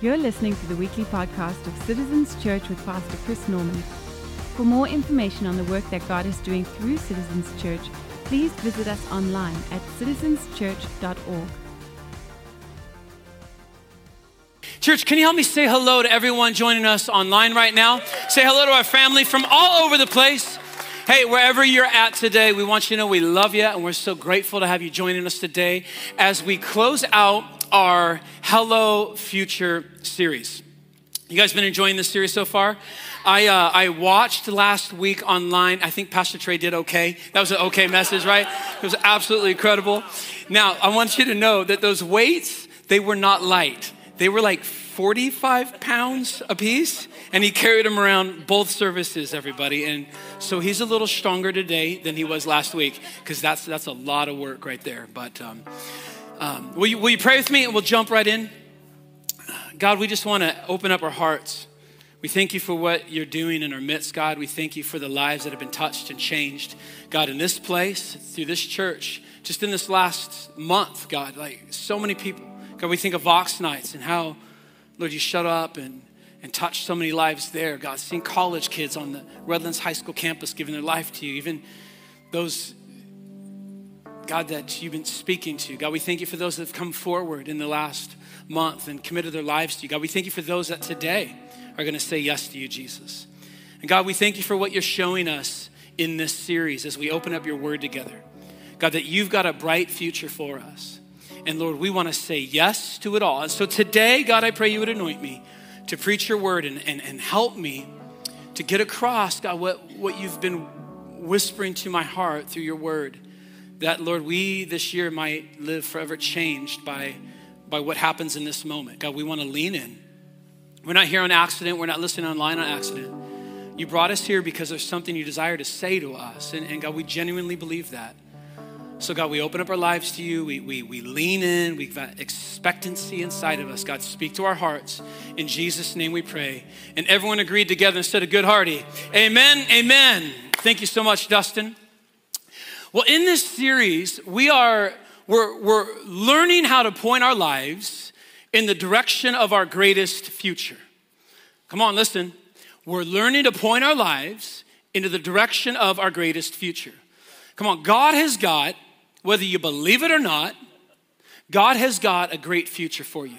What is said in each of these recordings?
You're listening to the weekly podcast of Citizens Church with Pastor Chris Norman. For more information on the work that God is doing through Citizens Church, please visit us online at citizenschurch.org. Church, can you help me say hello to everyone joining us online right now? Say hello to our family from all over the place. Hey, wherever you're at today, we want you to know we love you and we're so grateful to have you joining us today as we close out our Hello Future series. You guys been enjoying this series so far? I, uh, I watched last week online. I think Pastor Trey did okay. That was an okay message, right? It was absolutely incredible. Now, I want you to know that those weights, they were not light. They were like 45 pounds apiece, and he carried them around both services, everybody. And so he's a little stronger today than he was last week, because that's, that's a lot of work right there. But um, um, will, you, will you pray with me and we'll jump right in? God, we just want to open up our hearts. We thank you for what you're doing in our midst, God. We thank you for the lives that have been touched and changed, God, in this place, through this church, just in this last month, God, like so many people. God, we think of Vox nights and how, Lord, you shut up and, and touch so many lives there. God, seeing college kids on the Redlands High School campus giving their life to you, even those, God, that you've been speaking to. God, we thank you for those that have come forward in the last month and committed their lives to you. God, we thank you for those that today are going to say yes to you, Jesus. And God, we thank you for what you're showing us in this series as we open up your word together. God, that you've got a bright future for us. And Lord, we want to say yes to it all. And so today, God, I pray you would anoint me to preach your word and, and, and help me to get across, God, what, what you've been whispering to my heart through your word. That, Lord, we this year might live forever changed by, by what happens in this moment. God, we want to lean in. We're not here on accident, we're not listening online on accident. You brought us here because there's something you desire to say to us. And, and God, we genuinely believe that. So, God, we open up our lives to you. We, we, we lean in. We've got expectancy inside of us. God, speak to our hearts. In Jesus' name we pray. And everyone agreed together and said a good hearty, Amen, amen. Thank you so much, Dustin. Well, in this series, we are we're, we're learning how to point our lives in the direction of our greatest future. Come on, listen. We're learning to point our lives into the direction of our greatest future. Come on, God has got whether you believe it or not, God has got a great future for you.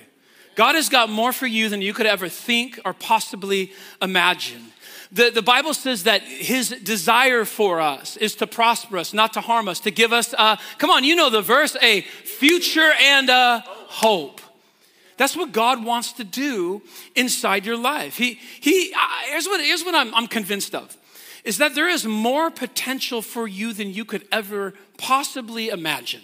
God has got more for you than you could ever think or possibly imagine. The, the Bible says that his desire for us is to prosper us, not to harm us, to give us, uh, come on, you know the verse, a future and a hope. That's what God wants to do inside your life. He, he, uh, here's what, here's what I'm, I'm convinced of is that there is more potential for you than you could ever possibly imagine.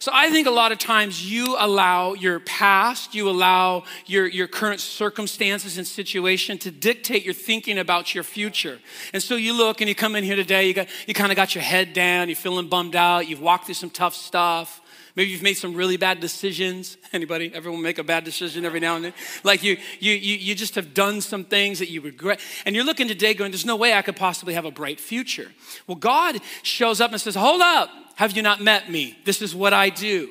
So I think a lot of times you allow your past, you allow your, your current circumstances and situation to dictate your thinking about your future. And so you look and you come in here today, you, got, you kind of got your head down, you're feeling bummed out, you've walked through some tough stuff. Maybe you've made some really bad decisions. Anybody? Everyone make a bad decision every now and then? Like you, you, you, you just have done some things that you regret. And you're looking today going, there's no way I could possibly have a bright future. Well, God shows up and says, hold up. Have you not met me? This is what I do.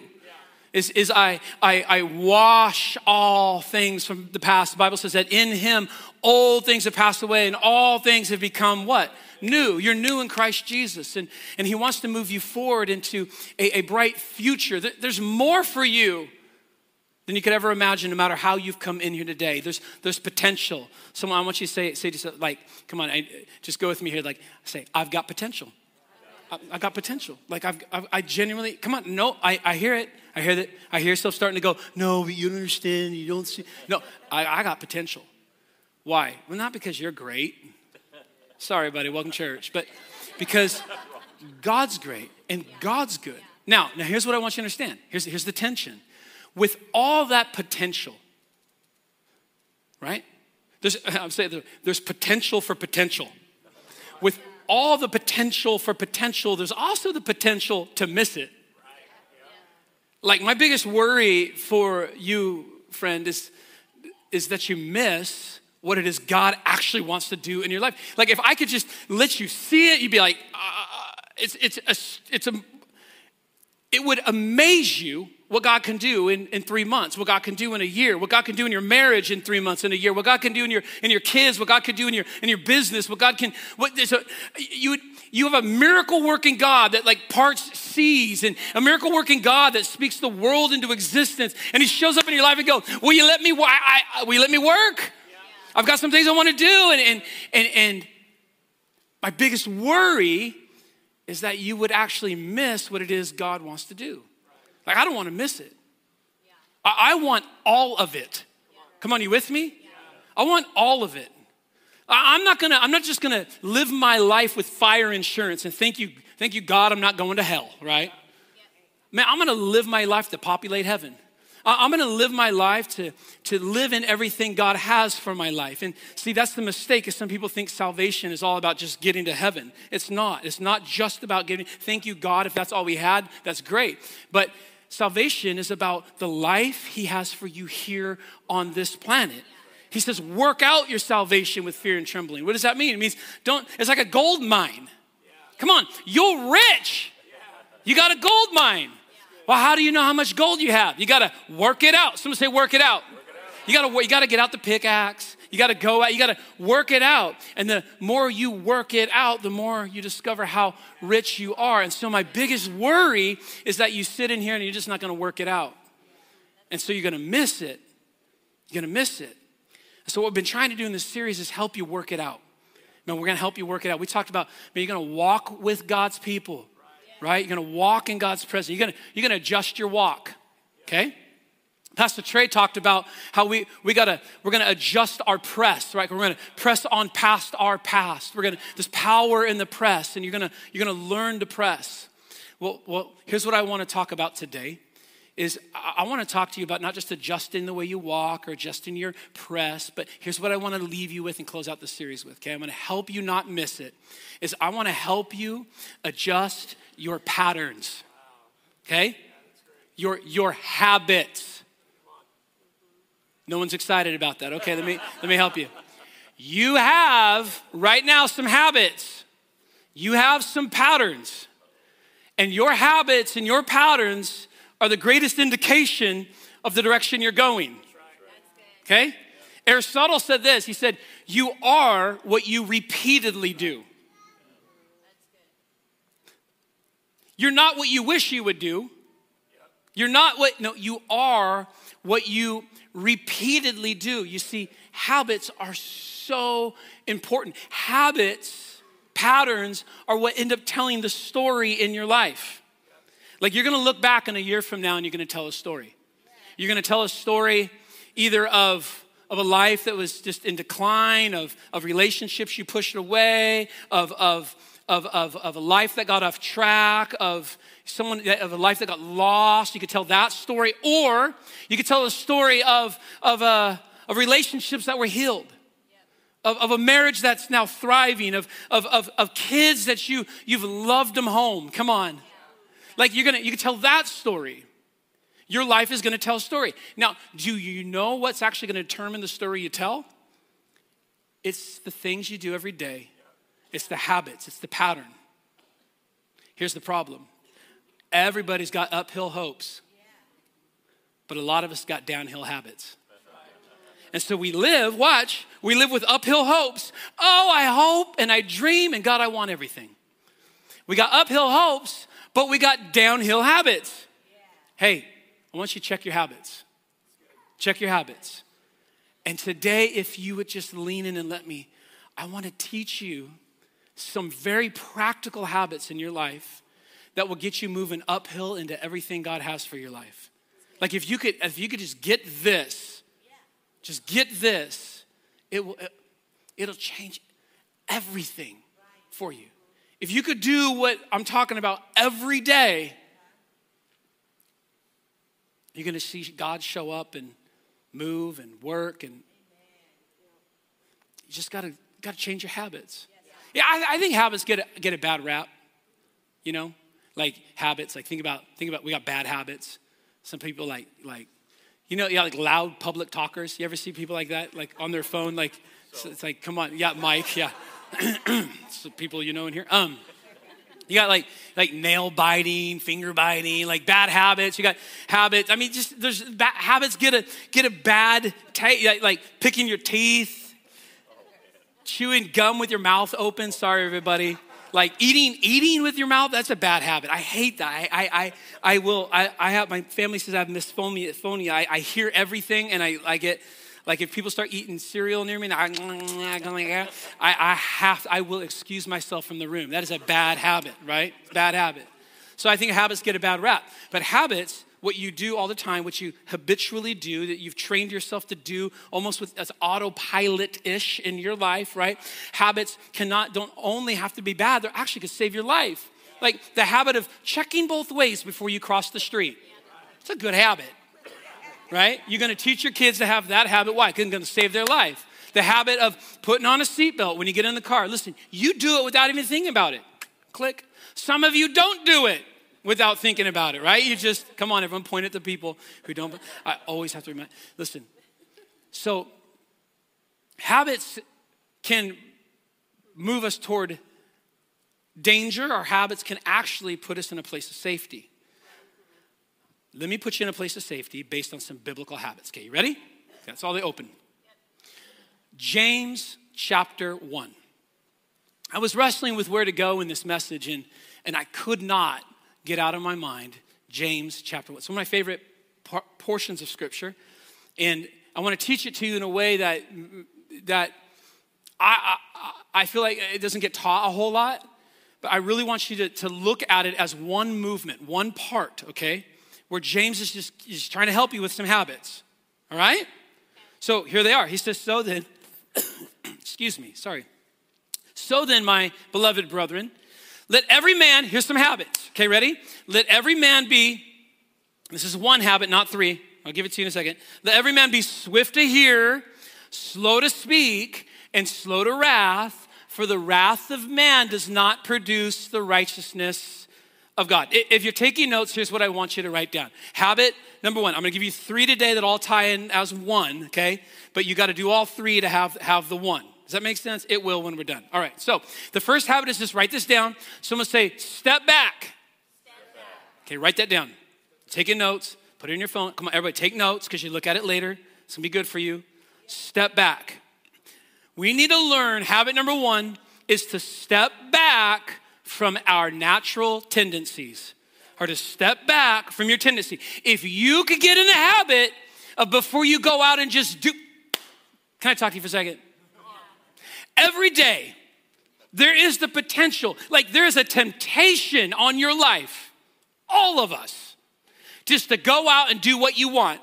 Is, is I, I, I wash all things from the past. The Bible says that in him, old things have passed away and all things have become what? New. You're new in Christ Jesus. And, and He wants to move you forward into a, a bright future. There's more for you than you could ever imagine, no matter how you've come in here today. There's, there's potential. Someone, I want you to say, say to yourself, like, come on, I, just go with me here. Like, say, I've got potential. I, I got potential. Like, I've, I've, i genuinely, come on, no, I, I hear it. I hear that. I hear yourself starting to go, no, but you don't understand. You don't see. No, I, I got potential. Why? Well, not because you're great. Sorry, buddy, welcome to church. But because God's great and God's good. Now, now here's what I want you to understand. Here's, here's the tension. With all that potential, right? There's, I'm saying there's potential for potential. With all the potential for potential, there's also the potential to miss it. Like my biggest worry for you, friend, is, is that you miss what it is God actually wants to do in your life. Like if I could just let you see it, you'd be like, uh, it's, it's, a, it's a, it would amaze you what God can do in, in three months, what God can do in a year, what God can do in your marriage in three months, in a year, what God can do in your in your kids, what God can do in your in your business, what God can what so you you have a miracle working God that like parts seas and a miracle working God that speaks the world into existence, and He shows up in your life and go, "Will you let me? I, I, will you let me work? I've got some things I want to do," and and and and my biggest worry is that you would actually miss what it is God wants to do. Like, I don't want to miss it. I, I want all of it. Come on, you with me? I want all of it. I, I'm not gonna, I'm not just gonna live my life with fire insurance and thank you, thank you, God, I'm not going to hell, right? Man, I'm gonna live my life to populate heaven. I'm going to live my life to, to live in everything God has for my life. And see, that's the mistake is some people think salvation is all about just getting to heaven. It's not. It's not just about getting, thank you, God. If that's all we had, that's great. But salvation is about the life He has for you here on this planet. He says, work out your salvation with fear and trembling. What does that mean? It means don't, it's like a gold mine. Come on, you're rich. You got a gold mine. Well, how do you know how much gold you have? You got to work it out. Someone say, work it out. You got to you got to get out the pickaxe. You got to go out, you got to work it out. And the more you work it out, the more you discover how rich you are. And so, my biggest worry is that you sit in here and you're just not going to work it out. And so, you're going to miss it. You're going to miss it. So, what we've been trying to do in this series is help you work it out. Man, we're going to help you work it out. We talked about, man, you're going to walk with God's people, right? You're going to walk in God's presence. You're going to, you're going to adjust your walk, okay? Pastor Trey talked about how we, we gotta, we're gonna adjust our press, right? We're gonna press on past our past. We're gonna, there's power in the press, and you're gonna, you're gonna learn to press. Well, well here's what I wanna talk about today is I, I wanna talk to you about not just adjusting the way you walk or adjusting your press, but here's what I wanna leave you with and close out the series with, okay? I'm gonna help you not miss it, is I wanna help you adjust your patterns, okay? Your, your habits no one's excited about that. Okay, let me let me help you. You have right now some habits. You have some patterns. And your habits and your patterns are the greatest indication of the direction you're going. Okay? Aristotle said this. He said, "You are what you repeatedly do." You're not what you wish you would do. You're not what no, you are what you repeatedly do. You see, habits are so important. Habits, patterns are what end up telling the story in your life. Like you're gonna look back in a year from now and you're gonna tell a story. You're gonna tell a story either of of a life that was just in decline, of, of relationships you pushed away, of, of, of, of, of a life that got off track, of someone of a life that got lost. You could tell that story, or you could tell a story of, of, uh, of relationships that were healed. Of, of a marriage that's now thriving, of, of, of, of kids that you, you've loved them home. Come on. Like you're gonna, you can tell that story. Your life is gonna tell a story. Now, do you know what's actually gonna determine the story you tell? It's the things you do every day, it's the habits, it's the pattern. Here's the problem Everybody's got uphill hopes, but a lot of us got downhill habits. And so we live, watch, we live with uphill hopes. Oh, I hope and I dream, and God, I want everything. We got uphill hopes, but we got downhill habits. Hey, I want you to check your habits. Check your habits. And today, if you would just lean in and let me, I want to teach you some very practical habits in your life that will get you moving uphill into everything God has for your life. Like if you could, if you could just get this, just get this, it will, it'll change everything for you. If you could do what I'm talking about every day, you're going to see God show up and move and work, and you just got to got to change your habits. Yeah, I, I think habits get a, get a bad rap. You know, like habits. Like think about think about we got bad habits. Some people like like you know yeah like loud public talkers. You ever see people like that like on their phone like so it's like come on yeah Mike yeah. so people you know in here um You got like like nail biting, finger biting, like bad habits. You got habits. I mean, just there's bad, habits get a get a bad taste, like, like picking your teeth, chewing gum with your mouth open. Sorry, everybody. Like eating eating with your mouth. That's a bad habit. I hate that. I I I, I will. I, I have my family says I have misophonia. I, I hear everything and I I get like if people start eating cereal near me, I, I, I have, I will excuse myself from the room. That is a bad habit, right? Bad habit. So I think habits get a bad rap. But habits, what you do all the time, what you habitually do, that you've trained yourself to do almost with as autopilot-ish in your life, right? Habits cannot, don't only have to be bad, they actually could save your life. Like the habit of checking both ways before you cross the street. It's a good habit right? You're to teach your kids to have that habit. Why? Because it's to save their life. The habit of putting on a seatbelt when you get in the car. Listen, you do it without even thinking about it. Click. Some of you don't do it without thinking about it, right? You just, come on, everyone, point at the people who don't. I always have to remind. Listen, so habits can move us toward danger. Our habits can actually put us in a place of safety. Let me put you in a place of safety based on some biblical habits. Okay, you ready? That's all they open. James chapter 1. I was wrestling with where to go in this message, and, and I could not get out of my mind James chapter 1. It's one of my favorite par- portions of Scripture. And I want to teach it to you in a way that, that I, I, I feel like it doesn't get taught a whole lot, but I really want you to, to look at it as one movement, one part, okay? where James is just he's trying to help you with some habits. All right? So here they are. He says, So then, excuse me, sorry. So then, my beloved brethren, let every man, here's some habits. Okay, ready? Let every man be, this is one habit, not three. I'll give it to you in a second. Let every man be swift to hear, slow to speak, and slow to wrath, for the wrath of man does not produce the righteousness of God. If you're taking notes, here's what I want you to write down. Habit number one. I'm going to give you three today that all tie in as one, okay? But you got to do all three to have, have the one. Does that make sense? It will when we're done. All right, so the first habit is just write this down. Someone say, step back. Step back. Okay, write that down. Taking notes, put it in your phone. Come on, everybody, take notes because you look at it later. It's to be good for you. Step back. We need to learn habit number one is to step back from our natural tendencies or to step back from your tendency. If you could get in the habit of before you go out and just do, can I talk to you for a second? Every day, there is the potential, like there is a temptation on your life, all of us, just to go out and do what you want.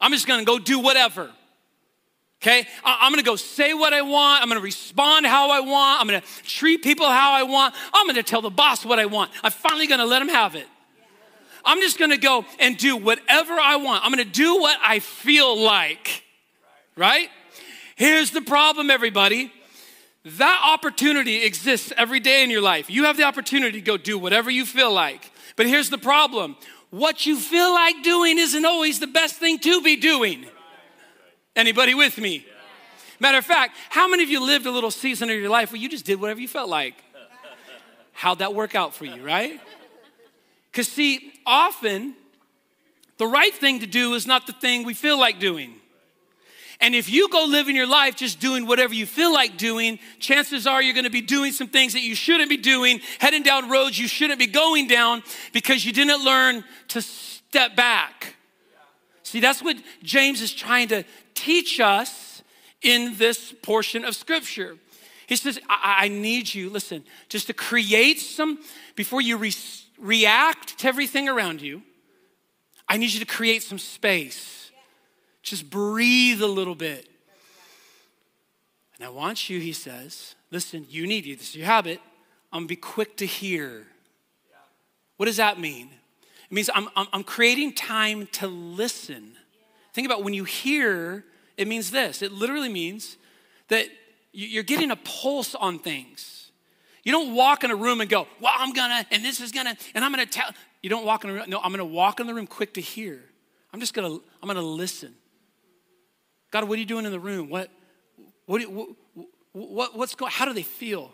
I'm just gonna go do whatever. Okay? I'm gonna go say what I want. I'm gonna respond how I want. I'm gonna treat people how I want. I'm gonna tell the boss what I want. I'm finally gonna let him have it. I'm just gonna go and do whatever I want. I'm gonna do what I feel like. Right? Here's the problem, everybody. That opportunity exists every day in your life. You have the opportunity to go do whatever you feel like. But here's the problem what you feel like doing isn't always the best thing to be doing. Anybody with me? Matter of fact, how many of you lived a little season of your life where you just did whatever you felt like? How'd that work out for you, right? Because, see, often the right thing to do is not the thing we feel like doing. And if you go living your life just doing whatever you feel like doing, chances are you're going to be doing some things that you shouldn't be doing, heading down roads you shouldn't be going down because you didn't learn to step back. See, that's what James is trying to teach us in this portion of scripture. He says, I, I need you, listen, just to create some, before you re- react to everything around you, I need you to create some space. Just breathe a little bit. And I want you, he says, listen, you need you. This is your habit. I'm gonna be quick to hear. What does that mean? It means I'm, I'm, I'm creating time to listen. Think about when you hear, it means this. It literally means that you're getting a pulse on things. You don't walk in a room and go, well, I'm gonna, and this is gonna, and I'm gonna tell. You don't walk in a room. No, I'm gonna walk in the room quick to hear. I'm just gonna, I'm gonna listen. God, what are you doing in the room? What, what, what, what what's going, how do they feel?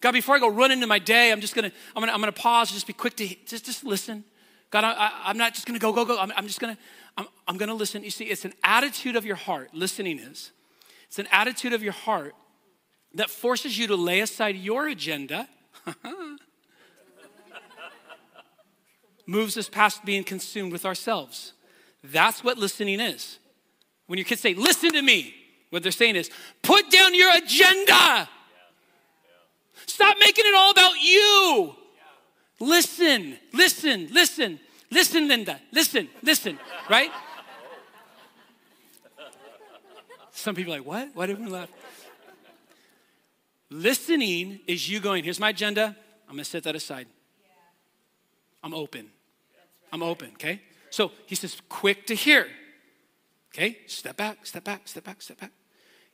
God, before I go run into my day, I'm just gonna, I'm gonna, I'm gonna pause, just be quick to just, just listen. God, I, am not just gonna go, go, go. I'm, I'm just gonna, I'm, I'm gonna listen. You see, it's an attitude of your heart. Listening is, it's an attitude of your heart that forces you to lay aside your agenda, moves us past being consumed with ourselves. That's what listening is. When your kids say, listen to me, what they're saying is, put down your agenda. Stop making it all about you. Listen, listen, listen, listen, Linda, listen, listen, right? Some people are like, what? Why did we laugh? Listening is you going, here's my agenda. I'm going to set that aside. I'm open. I'm open, okay? So he says, quick to hear. Okay, step back, step back, step back, step back.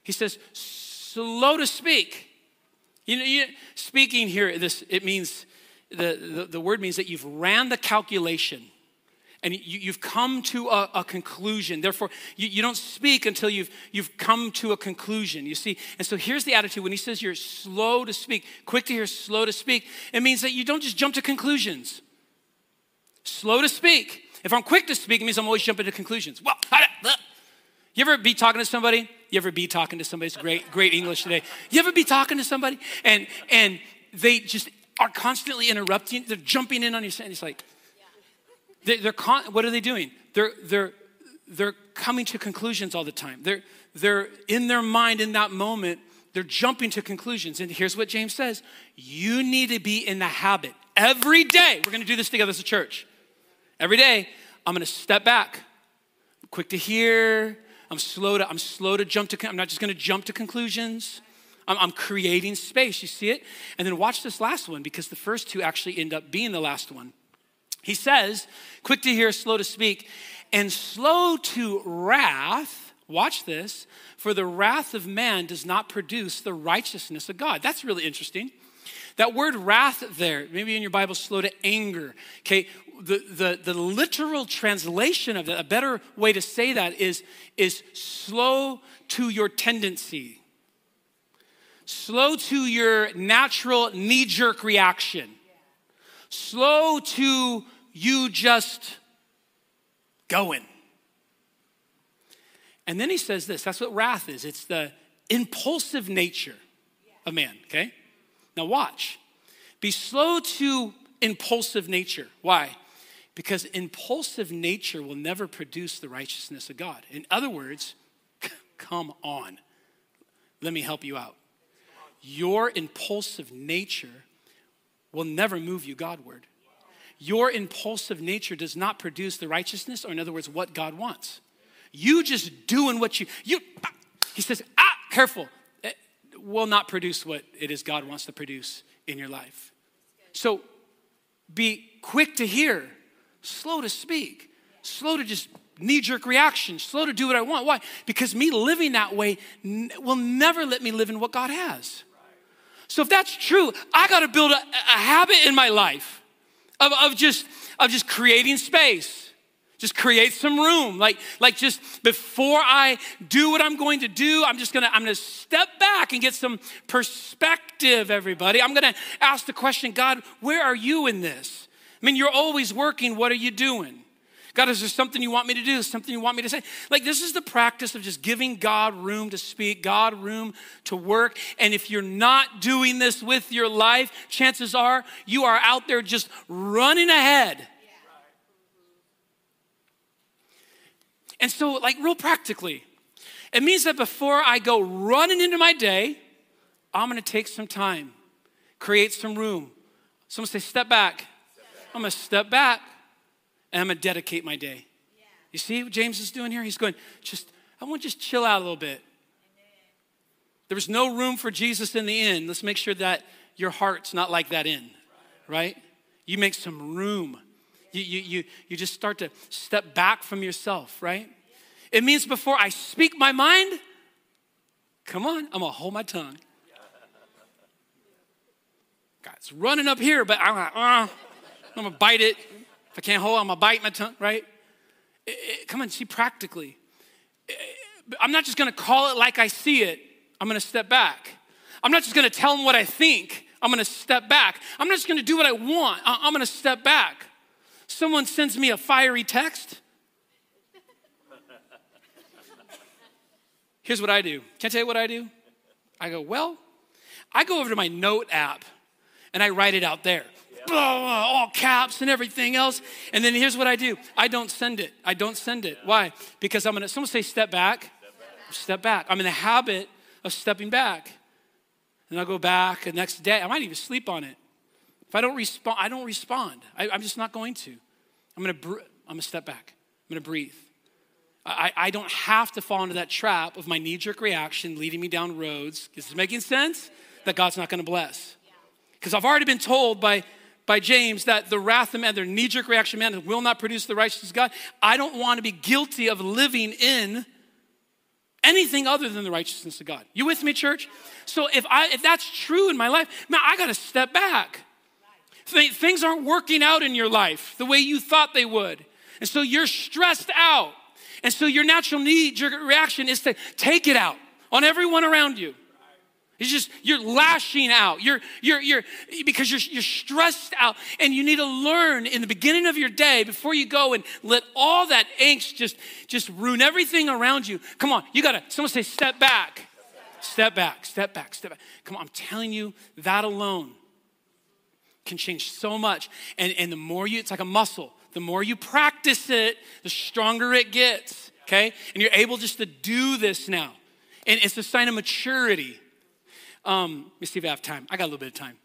He says, slow to speak. You know, you, speaking here, this it means the, the, the, word means that you've ran the calculation and you, have come to a, a conclusion. Therefore, you, you, don't speak until you've, you've come to a conclusion, you see? And so here's the attitude when he says you're slow to speak, quick to hear, slow to speak, it means that you don't just jump to conclusions. Slow to speak. If I'm quick to speak, it means I'm always jumping to conclusions. Well, you ever be talking to somebody? You ever be talking to somebody? It's great, great English today. You ever be talking to somebody and and they just are constantly interrupting? They're jumping in on your and it's like they're, they're con- what are they doing? They're they're they're coming to conclusions all the time. They're they're in their mind in that moment. They're jumping to conclusions. And here's what James says: You need to be in the habit every day. We're going to do this together as a church. Every day, I'm going to step back, quick to hear, I'm slow to, I'm slow to jump to, I'm not just gonna jump to conclusions. I'm, I'm creating space. You see it? And then watch this last one because the first two actually end up being the last one. He says, quick to hear, slow to speak, and slow to wrath. Watch this. For the wrath of man does not produce the righteousness of God. That's really interesting. That word wrath there, maybe in your Bible, slow to anger. Okay, the, the, the literal translation of that, a better way to say that is, is slow to your tendency, slow to your natural knee jerk reaction, slow to you just going. And then he says this that's what wrath is it's the impulsive nature of man, okay? Now watch. Be slow to impulsive nature. Why? Because impulsive nature will never produce the righteousness of God. In other words, come on. Let me help you out. Your impulsive nature will never move you Godward. Your impulsive nature does not produce the righteousness, or in other words, what God wants. You just doing what you, you, he says, ah, careful, it will not produce what it is God wants to produce in your life. So be quick to hear, slow to speak, slow to just knee jerk reaction, slow to do what I want. Why? Because me living that way will never let me live in what God has. So if that's true, I got to build a, a, habit in my life of, of just of just creating space. Just create some room. Like, like just before I do what I'm going to do, I'm just gonna, I'm gonna step back and get some perspective, everybody. I'm gonna ask the question, God, where are you in this? I mean, you're always working. What are you doing? God, is there something you want me to do? Something you want me to say? Like, this is the practice of just giving God room to speak, God room to work. And if you're not doing this with your life, chances are you are out there just running ahead. And so, like, real practically, it means that before I go running into my day, I'm gonna take some time, create some room. Someone say, step back. I'm going to step back and I'm going to dedicate my day. Yeah. You see what James is doing here? He's going, just, I want to just chill out a little bit. There was no room for Jesus in the inn. Let's make sure that your heart's not like that inn, right? You make some room. You, you, you, you just start to step back from yourself, right? It means before I speak my mind, come on, I'm gonna hold my tongue. God, it's running up here, but I'm like, uh, I'm gonna bite it. If I can't hold, I'm gonna bite my tongue, right? It, it, come on, see practically. It, I'm not just gonna call it like I see it. I'm gonna step back. I'm not just gonna tell them what I think. I'm gonna step back. I'm not just gonna do what I want, I'm gonna step back. Someone sends me a fiery text. Here's what I do. Can I tell you what I do? I go, well, I go over to my note app and I write it out there. Blah, blah, all caps and everything else. And then here's what I do I don't send it. I don't send it. Why? Because I'm gonna, someone say step back. Step back. I'm in the habit of stepping back. And I'll go back the next day. I might even sleep on it. If I don't respond, I don't respond. I, am just not going to. I'm gonna, br- I'm gonna step back. I'm gonna breathe. I, I don't have to fall into that trap of my knee jerk reaction leading me down roads. Is this making sense? That God's not gonna bless. Because I've already been told by, by James that the wrath of man, their knee jerk reaction man, will not produce the righteousness of God. I don't want to be guilty of living in anything other than the righteousness of God. You with me, church? So if I if that's true in my life, man, I got to step back. Th- things aren't working out in your life the way you thought they would, and so you're stressed out, and so your natural knee jerk reaction is to take it out on everyone around you. It's just you're lashing out. You're you're you're because you're you're stressed out and you need to learn in the beginning of your day before you go and let all that angst just just ruin everything around you. Come on, you got to someone say step back. Step back, step back, step back. Come on, I'm telling you that alone can change so much. And and the more you it's like a muscle. The more you practice it, the stronger it gets, okay? And you're able just to do this now. And it's a sign of maturity um, let me see if I have time. I got a little bit of time.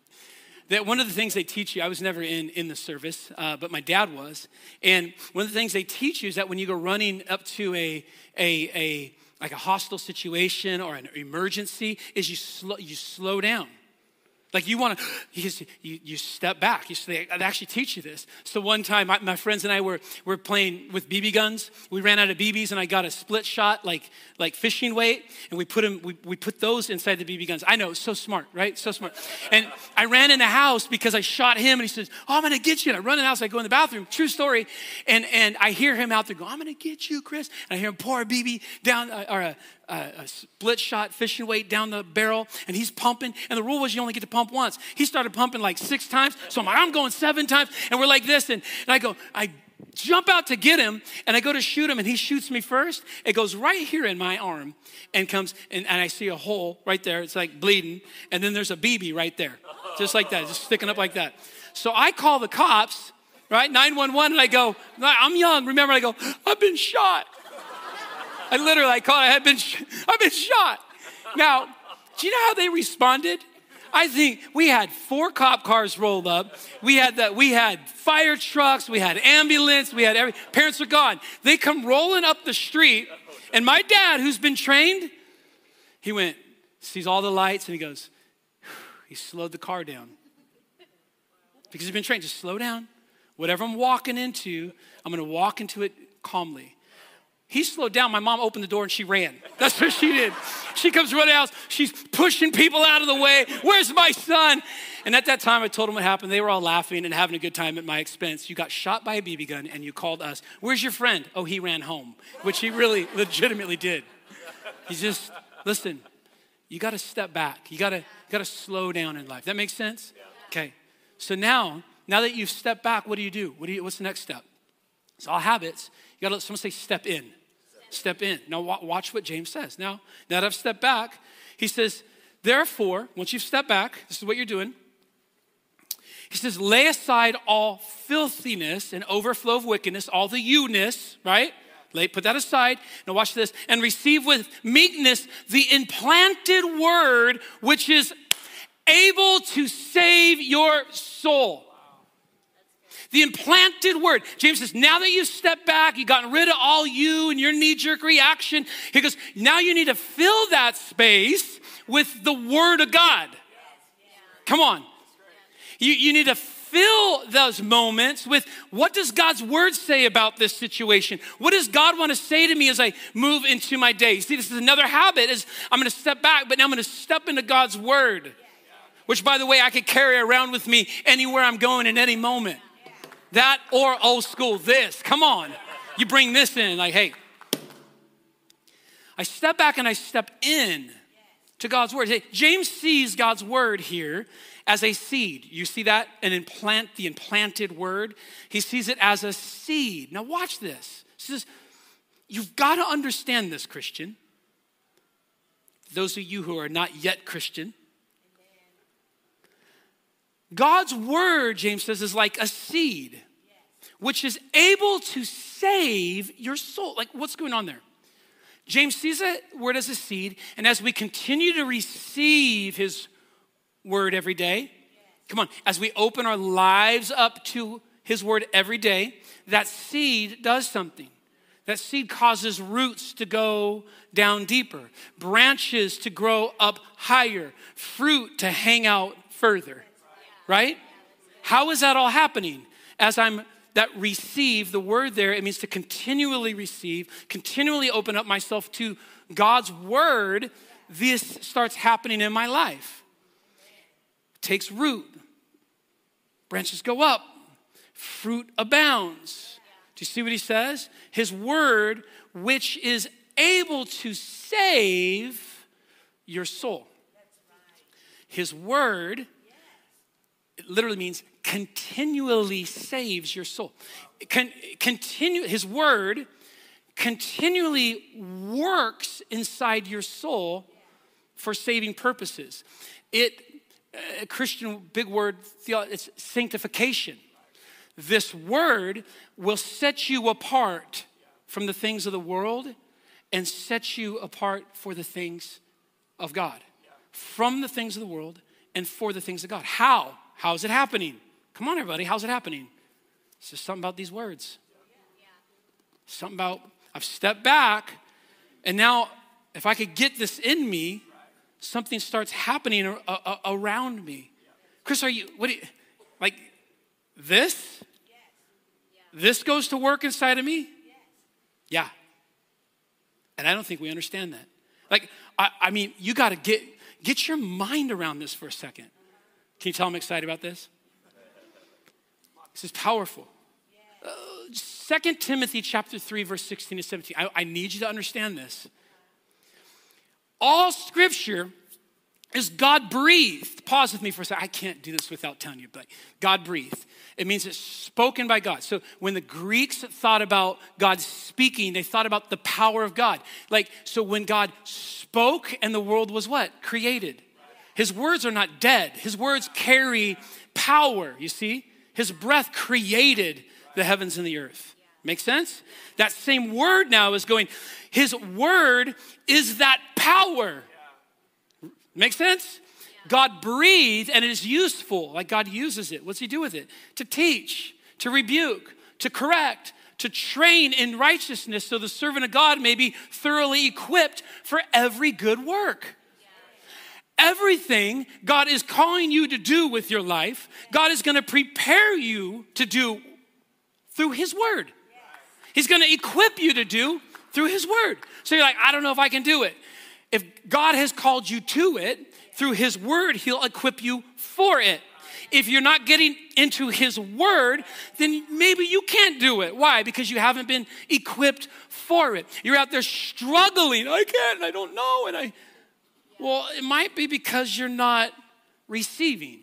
That one of the things they teach you, I was never in, in the service, uh, but my dad was. And one of the things they teach you is that when you go running up to a, a, a like a hostile situation or an emergency, is you slow, you slow down. Like you want to, you, you step back. You, they actually teach you this. So one time, my, my, friends and I were, were playing with BB guns. We ran out of BBs, and I got a split shot, like, like fishing weight, and we put them, we, we put those inside the BB guns. I know, so smart, right? So smart. And I ran in the house because I shot him, and he says, "Oh, I'm gonna get you." And I run in the house. I go in the bathroom. True story. And and I hear him out there go, "I'm gonna get you, Chris." And I hear him pour a BB down, uh, or a, a, split shot fishing weight down the barrel and he's pumping. And the rule was you only get to pump once. He started pumping like six times. So I'm like, I'm going seven times. And we're like this. And, and I go, I jump out to get him and I go to shoot him and he shoots me first. It goes right here in my arm and comes and, and I see a hole right there. It's like bleeding. And then there's a BB right there, just like that, just sticking up like that. So I call the cops, right? 911 and I go, I'm young. Remember, I go, I've been shot. I literally, I caught, I had been, I've been shot. Now, do you know how they responded? I think we had four cop cars rolled up. We had that. We had fire trucks. We had ambulance. We had every. Parents were gone. They come rolling up the street, and my dad, who's been trained, he went, sees all the lights, and he goes, he slowed the car down because he's been trained. Just slow down. Whatever I'm walking into, I'm going to walk into it calmly. He slowed down. My mom opened the door and she ran. That's what she did. She comes running out. She's pushing people out of the way. Where's my son? And at that time, I told them what happened. They were all laughing and having a good time at my expense. You got shot by a BB gun and you called us. Where's your friend? Oh, he ran home, which he really legitimately did. He's just, listen, you got to step back. You got to, got to slow down in life. That makes sense? Okay. So now, now that you've stepped back, what do you do? What do you, what's the next step? It's all habits. You got to let someone say, step in. Step in. Now, watch what James says. Now, now that I've stepped back, he says, therefore, once you've stepped back, this is what you're doing. He says, lay aside all filthiness and overflow of wickedness, all the you-ness, right? Lay, put that aside. Now watch this. And receive with meekness the implanted word, which is able to save your soul. The implanted word. James says, now that you've stepped back, you've gotten rid of all you and your knee jerk reaction, he goes, now you need to fill that space with the word of God. Come on. You, you need to fill those moments with what does God's word say about this situation? What does God want to say to me as I move into my day? See, this is another habit is I'm going to step back, but now I'm going to step into God's word. Which by the way, I could carry around with me anywhere I'm going in any moment. That or old school, this. Come on. You bring this in, like, hey. I step back and I step in. to God's word. James sees God's word here as a seed. You see that? An implant, the implanted word. He sees it as a seed. Now, watch this. He says, You've got to understand this, Christian. Those of you who are not yet Christian, God's word, James says, is like a seed, which is able to save your soul. Like, what's going on there? James sees that word as a seed, and as we continue to receive his word every day, come on, as we open our lives up to his word every day, that seed does something. That seed causes roots to go down deeper, branches to grow up higher, fruit to hang out further. Right? How is that all happening? As I'm that receive, the word there, it means to continually receive, continually open up myself to God's word, this starts happening in my life. It takes root, branches go up, fruit abounds. Do you see what he says? His word, which is able to save your soul. His word, it literally means continually saves your soul. Con- continue, his word continually works inside your soul for saving purposes. It, a Christian big word, it's sanctification. This word will set you apart from the things of the world and set you apart for the things of God. From the things of the world and for the things of God. How? How is it happening? Come on, everybody, how's it happening? It's just something about these words. Something about, I've stepped back, and now if I could get this in me, something starts happening around me. Chris, are you, what do you, like this? This goes to work inside of me? Yeah. And I don't think we understand that. Like, I, I mean, you got to get, get your mind around this for a second. Can you tell I'm excited about this? This is powerful. Uh, Timothy chapter 3, verse 16 to 17. I, I need you to understand this. All scripture is God breathed. Pause with me for a second. I can't do this without telling you, but God breathed. It means it's spoken by God. So when the Greeks thought about God speaking, they thought about the power of God. Like, so when God spoke and the world was what? Created. His words are not dead, his words carry power, you see? His breath created the heavens and the earth. Make sense? That same word now is going, his word is that power. Make sense? God breathed and it is useful, like God uses it. What's he do with it? To teach, to rebuke, to correct, to train in righteousness so the servant of God may be thoroughly equipped for every good work. Everything God is calling you to do with your life, God is going to prepare you to do through His Word. He's going to equip you to do through His Word. So you're like, I don't know if I can do it. If God has called you to it through His Word, He'll equip you for it. If you're not getting into His Word, then maybe you can't do it. Why? Because you haven't been equipped for it. You're out there struggling. I can't, I don't know, and I well, it might be because you're not receiving.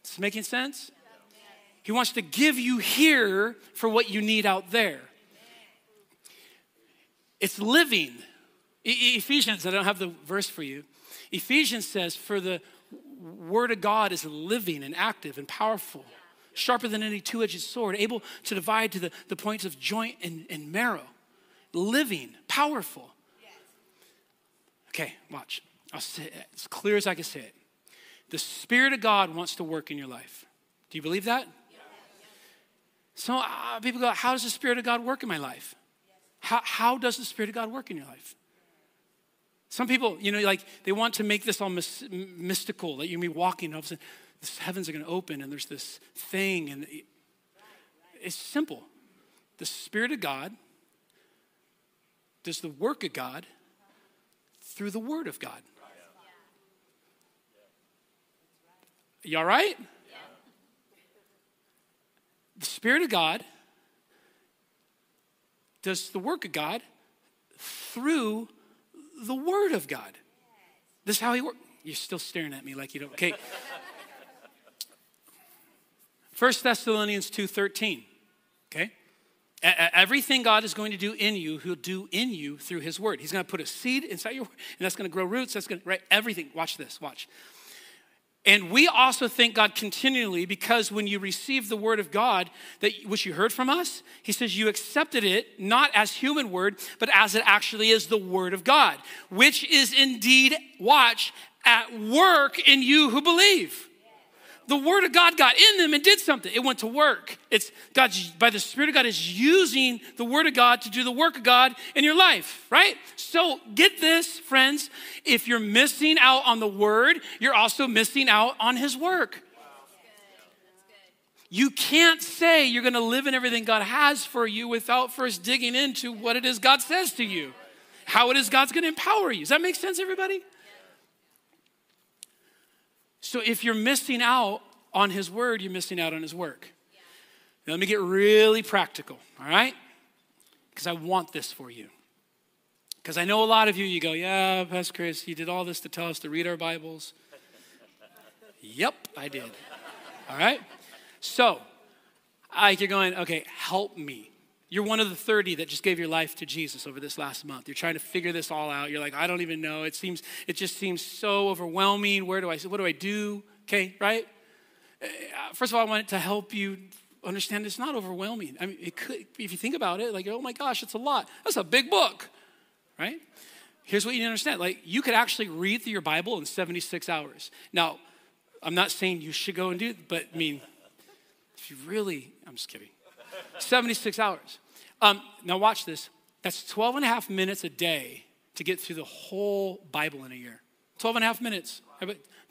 It's making sense? He wants to give you here for what you need out there. It's living. E- Ephesians, I don't have the verse for you. Ephesians says, For the word of God is living and active and powerful, sharper than any two edged sword, able to divide to the, the points of joint and, and marrow. Living, powerful. Okay, watch. I'll say it as clear as I can say it. The Spirit of God wants to work in your life. Do you believe that? So uh, people go, How does the Spirit of God work in my life? How, how does the Spirit of God work in your life? Some people, you know, like they want to make this all mis- mystical that you be walking, and all of a sudden, the heavens are going to open, and there's this thing, and it's simple. The Spirit of God does the work of God through the Word of God. You all right? The Spirit of God does the work of God through the Word of God. This is how he works. You're still staring at me like you don't. Okay. 1 Thessalonians 2:13. Okay? Everything God is going to do in you, He'll do in you through His Word. He's going to put a seed inside your, and that's going to grow roots. That's going to, right? Everything. Watch this. Watch. And we also thank God continually because when you receive the word of God, that which you heard from us, he says you accepted it not as human word, but as it actually is the word of God, which is indeed, watch, at work in you who believe the word of God got in them and did something. It went to work. It's God's by the Spirit of God is using the word of God to do the work of God in your life, right? So get this, friends. If you're missing out on the word, you're also missing out on his work. You can't say you're going to live in everything God has for you without first digging into what it is God says to you, how it is God's going to empower you. Does that make sense, everybody? So if you're missing out on his word, you're missing out on his work. Now, let me get really practical, all right? Because I want this for you. Because I know a lot of you, you go, yeah, Pastor Chris, you did all this to tell us to read our Bibles. yep, I did. All right? So, like you're going, okay, help me. You're one of the 30 that just gave your life to Jesus over this last month. You're trying to figure this all out. You're like, I don't even know. It seems, it just seems so overwhelming. Where do I, what do I do? Okay, right? Uh, first of all, I wanted to help you understand it's not overwhelming. I mean, it could, if you think about it, like, oh my gosh, it's a lot. That's a big book, right? Here's what you need to understand. Like, you could actually read through your Bible in 76 hours. Now, I'm not saying you should go and do it, but I mean, if you really, I'm just kidding. 76 hours. Um, now, watch this. That's 12 and a half minutes a day to get through the whole Bible in a year. 12 and a half minutes.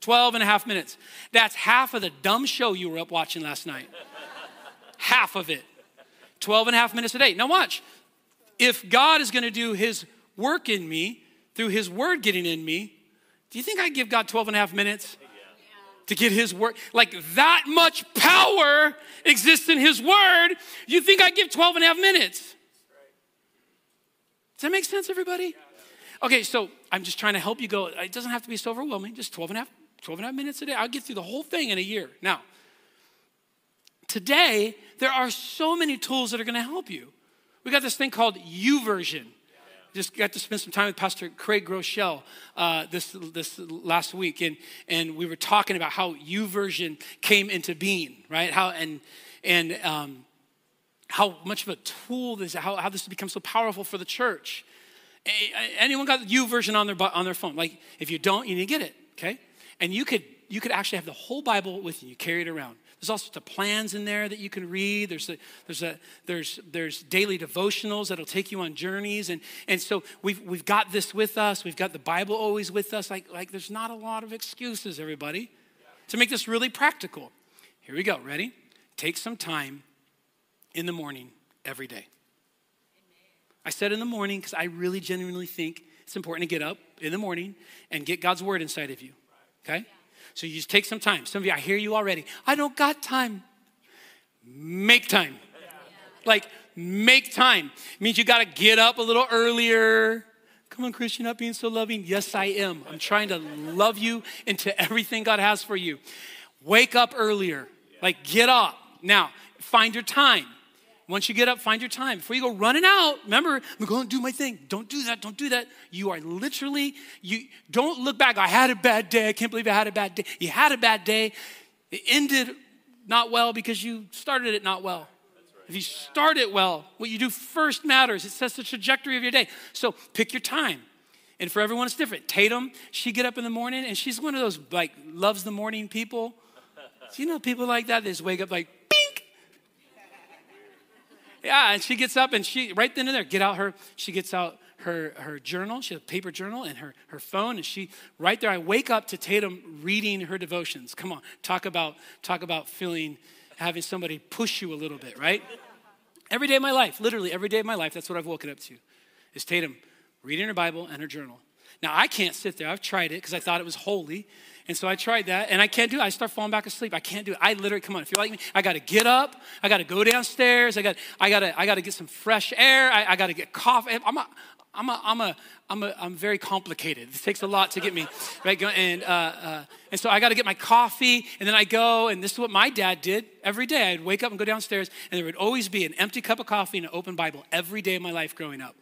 12 and a half minutes. That's half of the dumb show you were up watching last night. half of it. 12 and a half minutes a day. Now, watch. If God is going to do his work in me through his word getting in me, do you think I give God 12 and a half minutes? To get his word. Like that much power exists in his word. You think I give 12 and a half minutes? Does that make sense, everybody? Okay, so I'm just trying to help you go. It doesn't have to be so overwhelming, just 12 and a half, 12 and a half minutes a day. I'll get through the whole thing in a year. Now, today, there are so many tools that are to help you. We got this thing called YouVersion just got to spend some time with Pastor Craig Groeschel uh, this, this last week, and, and we were talking about how YouVersion came into being, right? How and and um, how much of a tool this, how, how this has become so powerful for the church. Anyone got YouVersion on their on their phone? Like, if you don't, you need to get it, okay? And you could you could actually have the whole Bible with you, you carry it around. There's all sorts of plans in there that you can read. There's a, there's a there's there's daily devotionals that'll take you on journeys, and and so we've we've got this with us. We've got the Bible always with us. Like like there's not a lot of excuses, everybody, to make this really practical. Here we go. Ready? Take some time in the morning every day. I said in the morning because I really genuinely think it's important to get up in the morning and get God's word inside of you. Okay? So you just take some time. Some of you, I hear you already. I don't got time. Make time. Like, make time. It means you got to get up a little earlier. Come on, Christian, not being so loving. Yes, I am. I'm trying to love you into everything God has for you. Wake up earlier. Like, get up. Now, find your time. Once you get up, find your time. Before you go running out, remember, I'm going to do my thing. Don't do that. Don't do that. You are literally, you don't look back. I had a bad day. I can't believe I had a bad day. You had a bad day. It ended not well because you started it not well. If you start it well, what you do first matters. It sets the trajectory of your day. So pick your time. And for everyone, it's different. Tatum, she get up in the morning and she's one of those like loves the morning people. Do you know people like that? They just wake up like, yeah, and she gets up and she, right then and there, get out her, she gets out her, her journal. She has a paper journal and her, her phone. And she, right there, I wake up to Tatum reading her devotions. Come on, talk about, talk about feeling, having somebody push you a little bit, right? Every day of my life, literally every day of my life, that's what I've woken up to, is Tatum reading her Bible and her journal. Now, I can't sit there. I've tried it because I thought it was holy. And so I tried that, and I can't do it. I start falling back asleep. I can't do it. I literally, come on, if you're like me, I got to get up. I got to go downstairs. I got, I got to, I got to get some fresh air. I, I got to get coffee. I'm, a, I'm a, I'm a, I'm a, I'm very complicated. It takes a lot to get me right. And uh, uh, and so I got to get my coffee, and then I go, and this is what my dad did every day. I'd wake up and go downstairs, and there would always be an empty cup of coffee and an open Bible every day of my life growing up.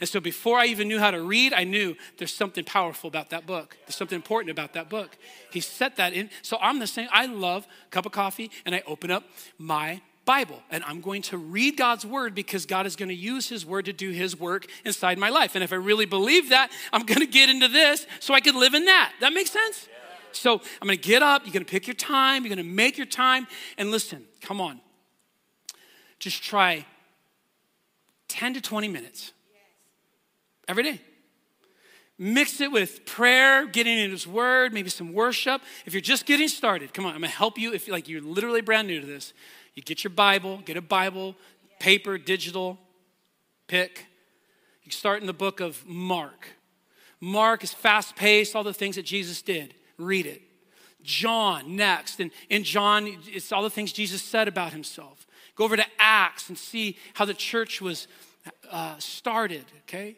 And so before I even knew how to read, I knew there's something powerful about that book. There's something important about that book. He set that in. So I'm the same. I love a cup of coffee, and I open up my Bible. And I'm going to read God's word because God is going to use his word to do his work inside my life. And if I really believe that, I'm going to get into this so I can live in that. That makes sense? So I'm going to get up. You're going to pick your time. You're going to make your time. And listen, come on. Just try 10 to 20 minutes every day. Mix it with prayer, getting in His Word, maybe some worship. If you're just getting started, come on, I'm gonna help you. If like you're literally brand new to this, you get your Bible, get a Bible, paper, digital, pick. You start in the book of Mark. Mark is fast paced, all the things that Jesus did. Read it. John next. And in John, it's all the things Jesus said about himself. Go over to Acts and see how the church was uh, started, okay?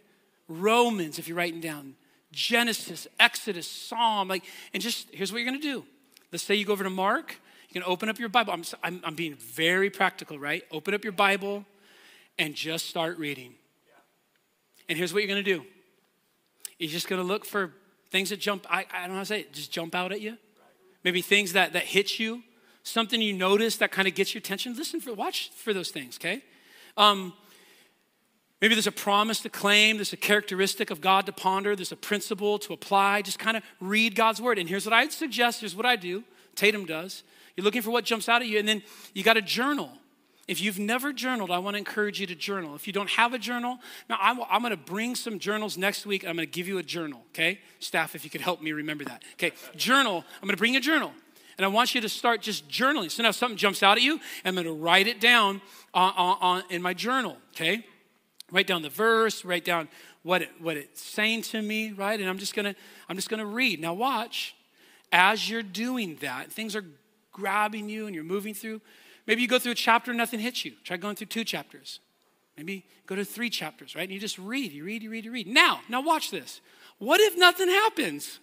Romans, if you're writing down. Genesis, Exodus, Psalm, like, and just here's what you're gonna do. Let's say you go over to Mark, you can open up your Bible. I'm, I'm, I'm being very practical, right? Open up your Bible and just start reading. And here's what you're to do you're just to look for things that jump, I, I don't know how to say it, just jump out at you. Maybe things that, that hit you, something you notice that kind of gets your attention. Listen for, watch for those things, okay? Um, maybe there's a promise to claim, there's a characteristic of God to ponder, there's a principle to apply. Just kind of read God's word. And here's what I'd suggest, here's what I do, Tatum does. You're looking for what jumps out at you, and then you got to journal. If you've never journaled, I want to encourage you to journal. If you don't have a journal, now I'm, I'm going to bring some journals next week. I'm going to give you a journal, okay? Staff, if you could help me remember that. Okay, journal. I'm going to bring a journal. And I want you to start just journaling. So now something jumps out at you, I'm going to write it down on, on, on, in my journal, okay? Write down the verse, write down what, it, what it's saying to me, right? And I'm just to I'm just to read. Now watch, as you're doing that, things are grabbing you and you're moving through. Maybe you go through a chapter and nothing hits you. Try going through two chapters. Maybe go to three chapters, right? And you just read, you read, you read, you read. Now, now watch this. What if nothing happens?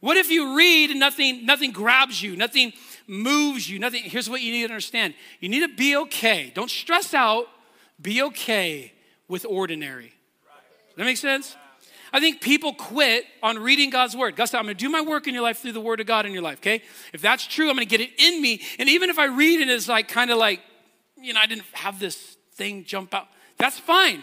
What if you read and nothing, nothing grabs you, nothing moves you, nothing? Here's what you need to understand. You need to be okay. Don't stress out. Be okay with ordinary. That make sense? I think people quit on reading God's word. Said, I'm to do my work in your life through the word of God in your life, okay? If that's true, I'm to get it in me. And even if I read it as like kind of like, you know, I didn't have this thing jump out, that's fine.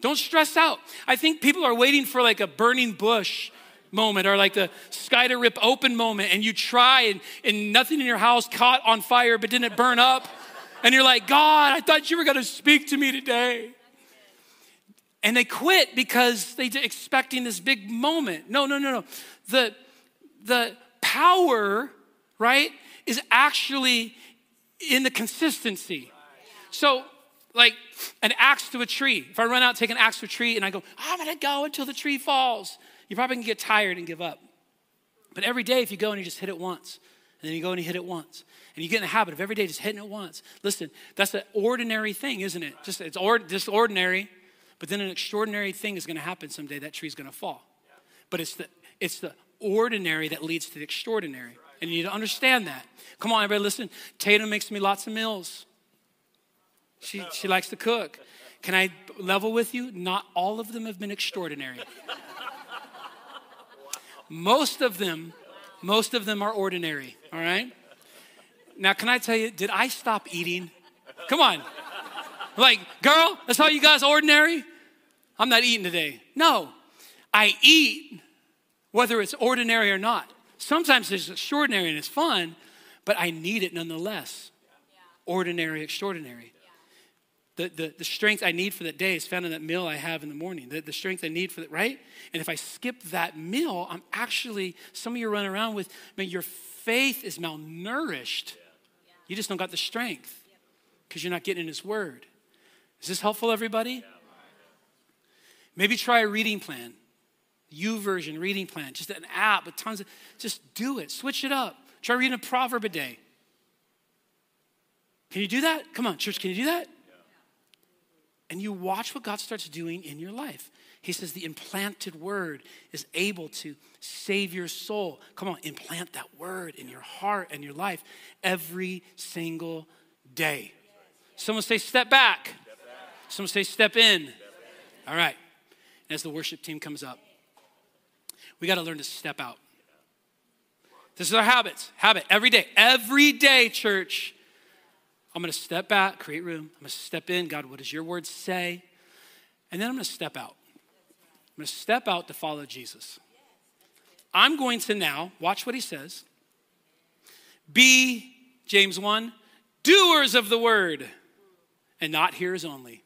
Don't stress out. I think people are waiting for like a burning bush moment or like the sky to rip open moment and you try and, and nothing in your house caught on fire but didn't burn up. And you're like, God, I thought you were going to speak to me today. And they quit because they're expecting this big moment. No, no, no, no. The, the power, right, is actually in the consistency. So, like an axe to a tree. If I run out, take an axe to a tree, and I go, I'm gonna go until the tree falls, you're probably can get tired and give up. But every day, if you go and you just hit it once, and then you go and you hit it once, and you get in the habit of every day just hitting it once. Listen, that's an ordinary thing, isn't it? Just it's or, just ordinary. But then an extraordinary thing is going to happen someday. That tree's going to fall. But it's the, it's the ordinary that leads to the extraordinary. And you need to understand that. Come on, everybody, listen. Tatum makes me lots of meals. She, she likes to cook. Can I level with you? Not all of them have been extraordinary. Most of them, most of them are ordinary, all right? Now, can I tell you, did I stop eating? Come on. Like, girl, that's all you guys ordinary? I'm not eating today. No, I eat whether it's ordinary or not. Sometimes it's extraordinary and it's fun, but I need it nonetheless. Ordinary, extraordinary. The, the, the strength I need for that day is found in that meal I have in the morning. The, the strength I need for that, right? And if I skip that meal, I'm actually, some of you run around with, man, your faith is malnourished. You just don't got the strength because you're not getting in His Word. Is this helpful, everybody? Maybe try a reading plan. U YouVersion reading plan, just an app with tons of, just do it. Switch it up. Try reading a proverb a day. Can you do that? Come on, church, can you do that? and you watch what God starts doing in your life. He says the implanted word is able to save your soul. Come on, implant that word in your heart and your life every single day. Someone say, step back. Someone say, step in. All right. as the worship team comes up, we got to learn to step out. This is our habits. Habit every day. Every day, church. I'm going to step back, create room. I'm going to step in. God, what does your word say? And then I'm going to step out. I'm going to step out to follow Jesus. I'm going to now, watch what he says, be, James 1, doers of the word and not hearers only.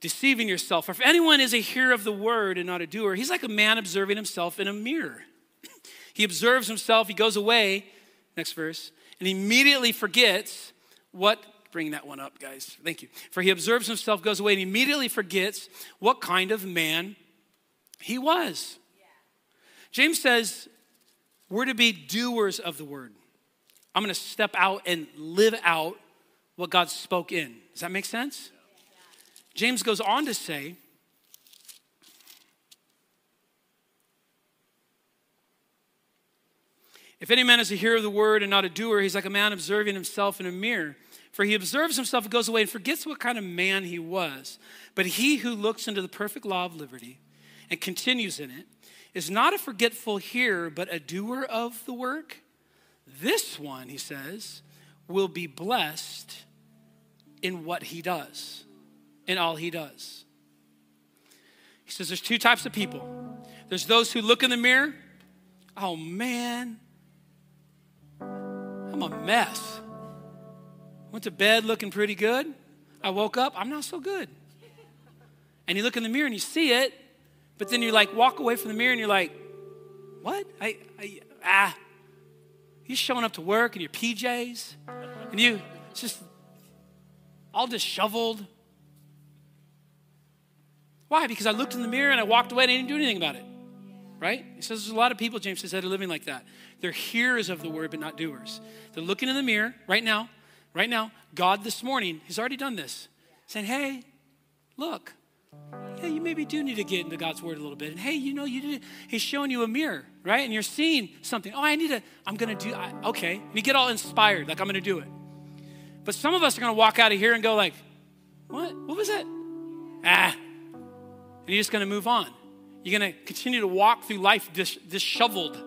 Deceiving yourself. For if anyone is a hearer of the word and not a doer, he's like a man observing himself in a mirror. he observes himself, he goes away, next verse, and immediately forgets what bring that one up, guys. Thank you. For he observes himself, goes away, and immediately forgets what kind of man he was. James says, we're to be doers of the word. I'm going to step out and live out what God spoke in. Does that make sense? James goes on to say, If any man is a hearer of the word and not a doer, he's like a man observing himself in a mirror. For he observes himself and goes away and forgets what kind of man he was. But he who looks into the perfect law of liberty and continues in it is not a forgetful hearer, but a doer of the work, this one, he says, will be blessed in what he does, in all he does. He says there's two types of people there's those who look in the mirror, oh man, I'm a mess. Went to bed looking pretty good. I woke up, I'm not so good. And you look in the mirror and you see it, but then you like walk away from the mirror and you're like, what? I, I ah. you're showing up to work in your PJs and you just all disheveled. Why? Because I looked in the mirror and I walked away and I didn't do anything about it. Right? He says there's a lot of people, James says, that are living like that. They're hearers of the word, but not doers. They're looking in the mirror right now, right now. God this morning, He's already done this, saying, Hey, look, yeah, you maybe do need to get into God's word a little bit. And hey, you know, you did, he's showing you a mirror, right? And you're seeing something. Oh, I need to, I'm going to do, I, okay. And you get all inspired, like I'm going to do it. But some of us are going to walk out of here and go like, what? What was it? Ah. And you're just going to move on. You're going to continue to walk through life dis- disheveled.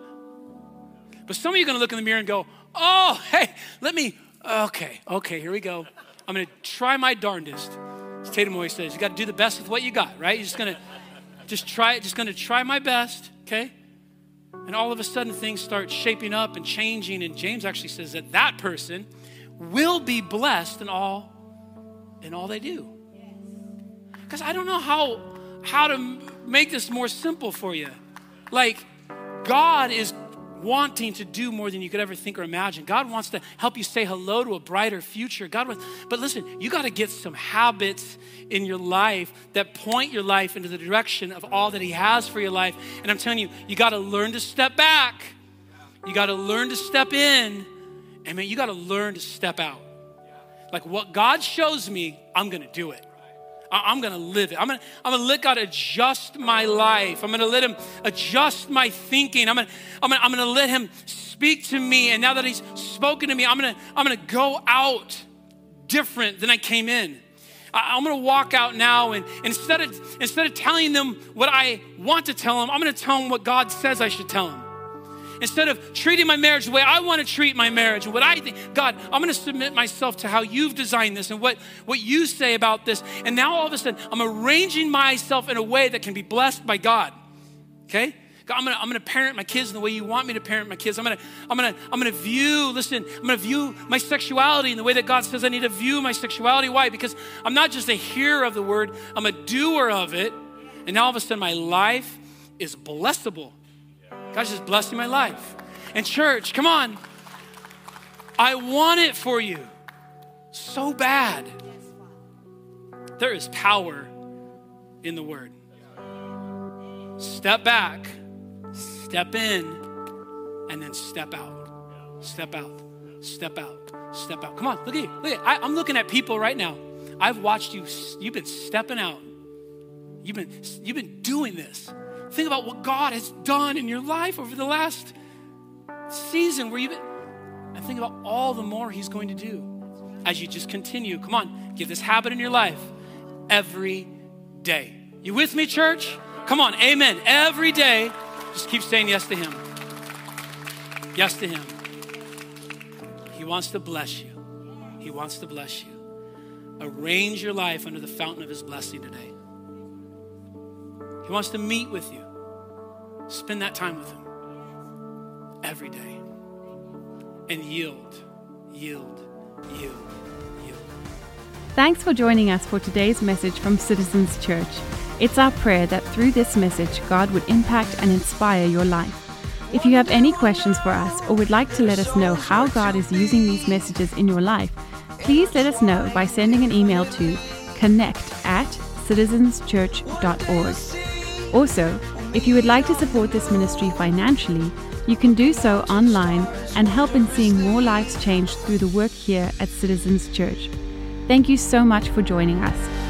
But some of you are going to look in the mirror and go, oh, hey, let me, okay, okay, here we go. I'm going to try my darndest Tatum always says, you got to do the best with what you got, right? You're just going to just try it, just going to try my best, okay? And all of a sudden things start shaping up and changing. And James actually says that that person will be blessed in all in all they do. Because I don't know how how to make this more simple for you. Like God is wanting to do more than you could ever think or imagine. God wants to help you say hello to a brighter future. God wants, but listen, you got to get some habits in your life that point your life into the direction of all that He has for your life. And I'm telling you, you got to learn to step back. You got to learn to step in. And man, you got to learn to step out. Like what God shows me, I'm going to do it. I'm gonna live it. I'm gonna, I'm gonna let God adjust my life. I'm gonna let Him adjust my thinking. I'm gonna, I'm gonna, I'm gonna let Him speak to me. And now that He's spoken to me, I'm gonna, I'm gonna go out different than I came in. I'm gonna walk out now and instead of instead of telling them what I want to tell them, I'm gonna tell them what God says I should tell them. Instead of treating my marriage the way I want to treat my marriage and what I think, God, I'm going to submit myself to how you've designed this and what, what you say about this. And now all of a sudden, I'm arranging myself in a way that can be blessed by God. Okay? God, I'm gonna, I'm gonna parent my kids in the way you want me to parent my kids. I'm gonna, I'm gonna, I'm gonna view, listen, I'm gonna view my sexuality in the way that God says I need to view my sexuality. Why? Because I'm not just a hearer of the word, I'm a doer of it. And now all of a sudden my life is blessable. God's just blessing my life. And church, come on. I want it for you so bad. There is power in the word. Step back, step in, and then step out. Step out, step out, step out. Come on, look at you. Look at I, I'm looking at people right now. I've watched you, you've been stepping out. You've been, you've been doing this. Think about what God has done in your life over the last season where you've been, and think about all the more He's going to do as you just continue. Come on, give this habit in your life every day. You with me, church? Come on, amen. Every day, just keep saying yes to Him. Yes to Him. He wants to bless you. He wants to bless you. Arrange your life under the fountain of His blessing today. He wants to meet with you. Spend that time with Him every day and yield, yield, yield, yield. Thanks for joining us for today's message from Citizens Church. It's our prayer that through this message, God would impact and inspire your life. If you have any questions for us or would like to let us know how God is using these messages in your life, please let us know by sending an email to connect at citizenschurch.org. Also, if you would like to support this ministry financially, you can do so online and help in seeing more lives changed through the work here at Citizens Church. Thank you so much for joining us.